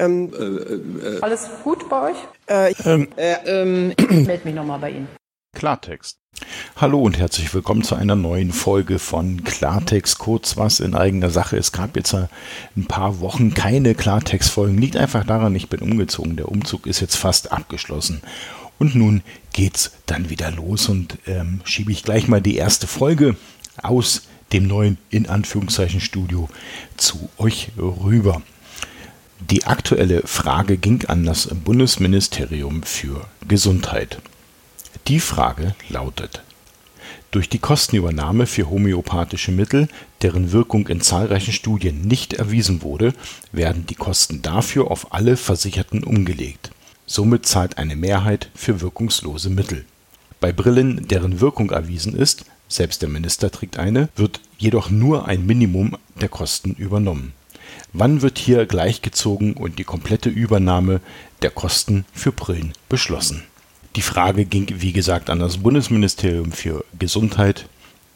Ähm, Alles gut bei euch? äh, Ähm, ähm, Ich melde mich nochmal bei Ihnen. Klartext. Hallo und herzlich willkommen zu einer neuen Folge von Klartext, kurz was in eigener Sache. Es gab jetzt ein paar Wochen keine Klartext-Folgen. Liegt einfach daran, ich bin umgezogen. Der Umzug ist jetzt fast abgeschlossen. Und nun geht's dann wieder los und ähm, schiebe ich gleich mal die erste Folge aus dem neuen, in Anführungszeichen, Studio zu euch rüber. Die aktuelle Frage ging an das Bundesministerium für Gesundheit. Die Frage lautet, durch die Kostenübernahme für homöopathische Mittel, deren Wirkung in zahlreichen Studien nicht erwiesen wurde, werden die Kosten dafür auf alle Versicherten umgelegt. Somit zahlt eine Mehrheit für wirkungslose Mittel. Bei Brillen, deren Wirkung erwiesen ist, selbst der Minister trägt eine, wird jedoch nur ein Minimum der Kosten übernommen. Wann wird hier gleichgezogen und die komplette Übernahme der Kosten für Brillen beschlossen? Die Frage ging, wie gesagt, an das Bundesministerium für Gesundheit.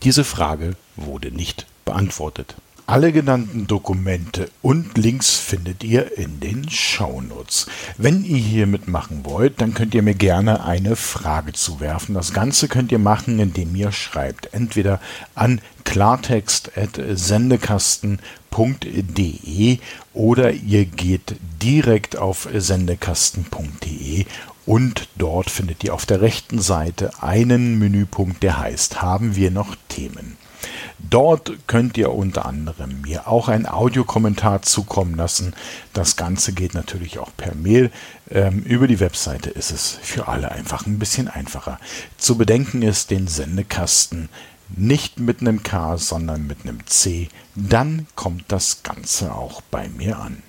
Diese Frage wurde nicht beantwortet. Alle genannten Dokumente und Links findet ihr in den Shownotes. Wenn ihr hier mitmachen wollt, dann könnt ihr mir gerne eine Frage zuwerfen. Das Ganze könnt ihr machen, indem ihr schreibt. Entweder an klartext.sendekasten.de oder ihr geht direkt auf sendekasten.de und dort findet ihr auf der rechten Seite einen Menüpunkt, der heißt Haben wir noch Themen? Dort könnt ihr unter anderem mir auch einen Audiokommentar zukommen lassen. Das Ganze geht natürlich auch per Mail. Ähm, über die Webseite ist es für alle einfach ein bisschen einfacher. Zu bedenken ist den Sendekasten nicht mit einem K, sondern mit einem C. Dann kommt das Ganze auch bei mir an.